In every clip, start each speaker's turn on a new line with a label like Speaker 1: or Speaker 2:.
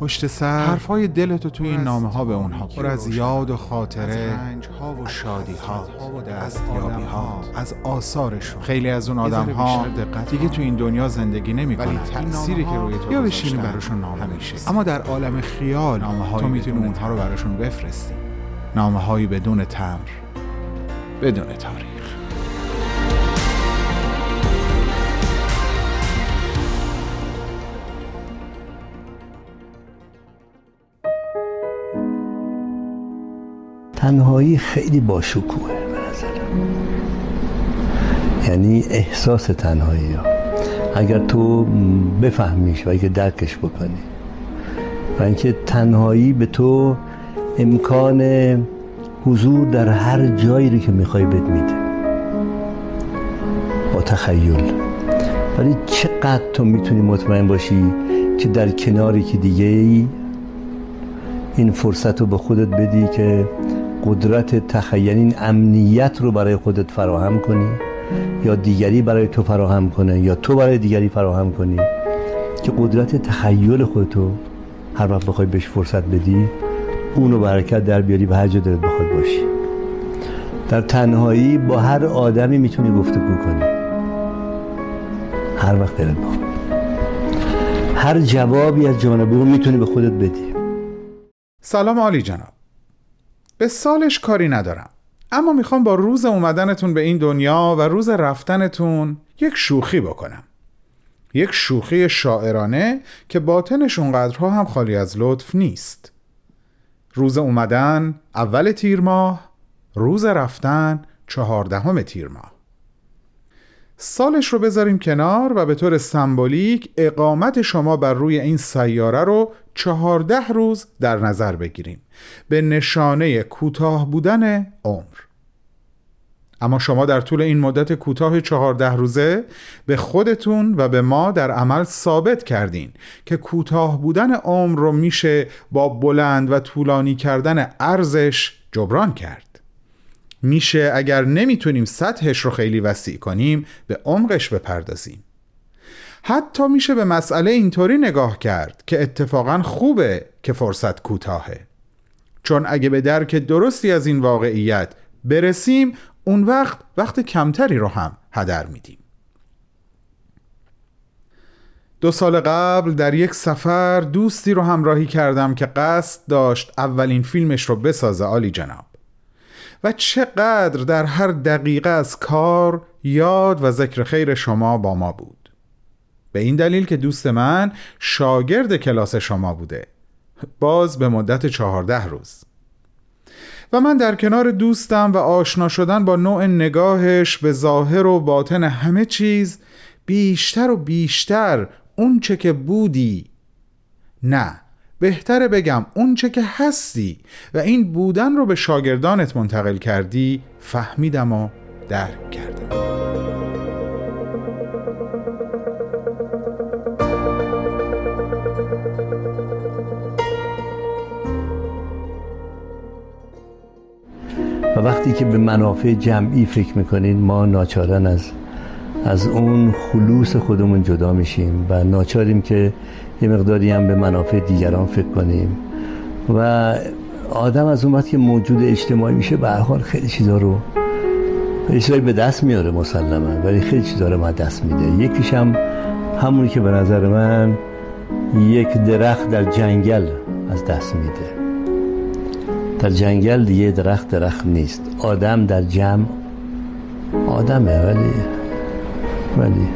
Speaker 1: پشت سر. حرفای دلتو تو این نامه ها به اونها پر از یاد و خاطره ها و شادی ها دستیابی ها از آثارشون. خیلی از اون آدم ها دیگه تو این دنیا زندگی نمی کنن. تأثیری که روی تو یا بشینی براشون نامه میشه اما در عالم خیال نامه تو می‌تونی اونها رو براشون بفرستی. نامه هایی بدون تمر. بدون تاریخ.
Speaker 2: تنهایی خیلی باشکوهه به یعنی احساس تنهایی ها. اگر تو بفهمیش و اگر درکش بکنی. و اینکه تنهایی به تو امکان حضور در هر جایی رو که می‌خوای بد میده. با تخیل. ولی چقدر تو می‌تونی مطمئن باشی که در کناری که دیگه ای این فرصت رو به خودت بدی که قدرت تخیل این امنیت رو برای خودت فراهم کنی یا دیگری برای تو فراهم کنه یا تو برای دیگری فراهم کنی که قدرت تخیل خودتو هر وقت بخوای بهش فرصت بدی اونو برکت در بیاری به هر جا دلت بخواد باشی. در تنهایی با هر آدمی می‌تونی گفتگو کنی. هر وقت دلت بخواد. هر جوابی از جانب اون می‌تونی به خودت بدی.
Speaker 1: سلام عالی جناب. به سالش کاری ندارم. اما می‌خوام با روز اومدنتون به این دنیا و روز رفتنتون یک شوخی بکنم. یک شوخی شاعرانه که باطنش اونقدرها هم خالی از لطف نیست. روز اومدن اول تیر ماه روز رفتن چهاردهم تیر ماه. سالش رو بذاریم کنار و به طور سمبولیک اقامت شما بر روی این سیاره رو چهارده روز در نظر بگیریم. به نشانه کوتاه بودن عمر. اما شما در طول این مدت کوتاه چهارده روزه به خودتون و به ما در عمل ثابت کردین که کوتاه بودن عمر رو میشه با بلند و طولانی کردن ارزش جبران کرد. میشه اگر نمی‌تونیم سطحش رو خیلی وسیع کنیم به عمقش بپردازیم. حتی میشه به مسئله اینطوری نگاه کرد که اتفاقا خوبه که فرصت کوتاهه. چون اگه به درک درستی از این واقعیت برسیم اون وقت وقت کمتری رو هم هدر میدیم. دو سال قبل در یک سفر دوستی رو همراهی کردم که قصد داشت اولین فیلمش رو بسازه عالی جناب. و چقدر در هر دقیقه از کار یاد و ذکر خیر شما با ما بود. به این دلیل که دوست من شاگرد کلاس شما بوده. باز به مدت چهارده روز. و من در کنار دوستم و آشنا شدن با نوع نگاهش به ظاهر و باطن همه چیز بیشتر و بیشتر اون چه که بودی. نه بهتره بگم اون چه که هستی و این بودن رو به شاگردانت منتقل کردی فهمیدم و درک کردم.
Speaker 2: و وقتی که به منافع جمعی فکر می‌کنین ما ناچارن از از اون خلوص خودمون جدا میشیم و ناچاریم که یه مقداری هم به منافع دیگران فکر کنیم. و آدم از اون وقت که موجود اجتماعی میشه به حال خیلی چیزا رو خیلی به دست میاره مسلما ولی خیلی چیزا رو ما دست میده. یکیش هم همونی که به نظر من یک درخت در جنگل از دست میده. در جنگل دیگه درخت درخت نیست. آدم در جمع آدمه ولی ولی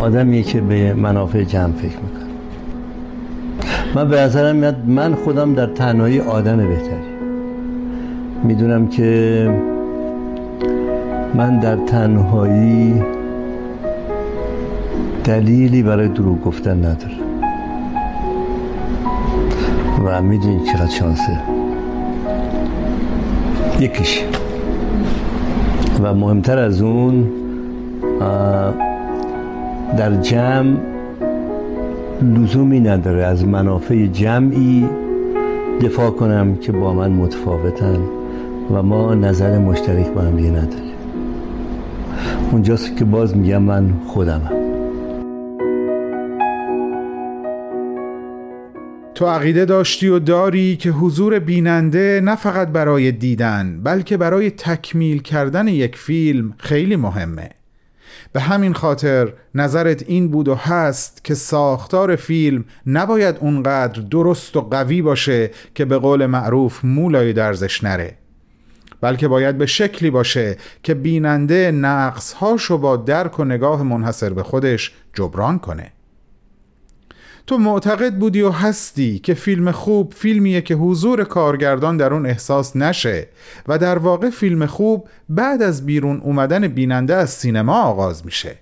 Speaker 2: آدمیه که به منافع جمع فکر می‌کنه. من به نظرم میاد من خودم در تنهایی آدم بهتری. می‌دونم که من در تنهایی دلیلی برای دروغ گفتن ندارم. و می‌دونید چقدر شانسه؟ یکیش. و مهمتر از اون در جمع لزومی نداره از منافع جمعی دفاع کنم که با من متفاوتن و ما نظر مشترک با هم دیگه نداریم. اونجاست که باز میگم من خودمم.
Speaker 1: تو عقیده داشتی و داری که حضور بیننده نه فقط برای دیدن بلکه برای تکمیل کردن یک فیلم خیلی مهمه. به همین خاطر نظرت این بود و هست که ساختار فیلم نباید اونقدر درست و قوی باشه که به قول معروف مولای درزش نره. بلکه باید به شکلی باشه که بیننده نقصهاشو با درک و نگاه منحصر به خودش جبران کنه. تو معتقد بودی و هستی که فیلم خوب فیلمیه که حضور کارگردان در اون احساس نشه و در واقع فیلم خوب بعد از بیرون اومدن بیننده از سینما آغاز میشه.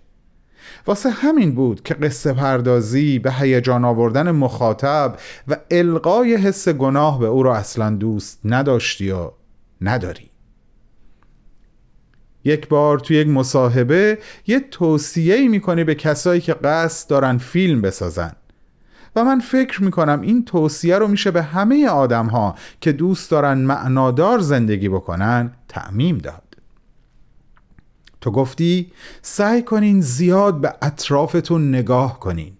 Speaker 1: واسه همین بود که قصه پردازی به هیجان آوردن مخاطب و القای حس گناه به او رو اصلا دوست نداشتی و نداری. یک بار توی یک مصاحبه یه توصیه می‌کنی به کسایی که قصد دارن فیلم بسازن. و من فکر می‌کنم این توصیه رو میشه به همه آدم ها که دوست دارن معنادار زندگی بکنن تعمیم داد. تو گفتی سعی کنین زیاد به اطرافتون نگاه کنین.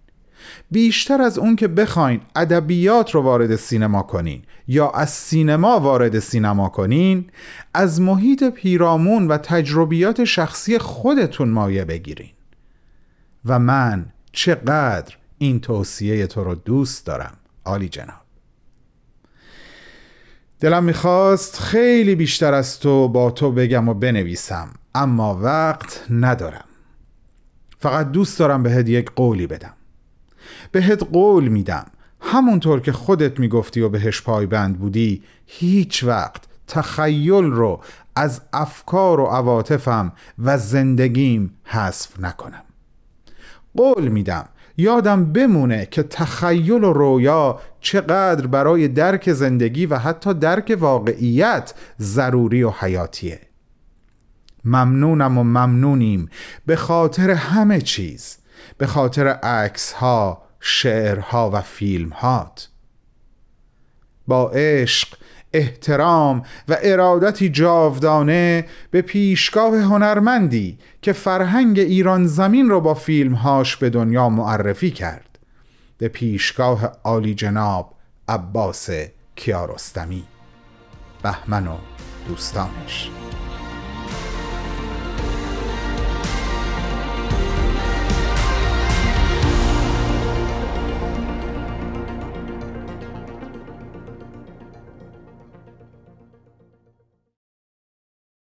Speaker 1: بیشتر از اون که بخواین ادبیات رو وارد سینما کنین یا از سینما وارد سینما کنین از محیط پیرامون و تجربیات شخصی خودتون مایه بگیرین. و من چقدر این توصیه تو رو دوست دارم عالی جناب. دلم می‌خواست خیلی بیشتر از تو با تو بگم و بنویسم اما وقت ندارم. فقط دوست دارم بهت یک قولی بدم. بهت قول میدم. همونطور که خودت می‌گفتی و بهش پایبند بودی هیچ وقت تخیل رو از افکار و عواطفم و زندگیم حذف نکنم. قول میدم. یادم بمونه که تخیل و رویا چقدر برای درک زندگی و حتی درک واقعیت ضروری و حیاتیه. ممنونم و ممنونیم به خاطر همه چیز به خاطر عکس ها شعرها و فیلم هات با عشق احترام و ارادتی جاودانه به پیشگاه هنرمندی که فرهنگ ایران زمین را با فیلمهاش به دنیا معرفی کرد. به پیشگاه عالی جناب عباس کیارستمی. بهمن و دوستانش.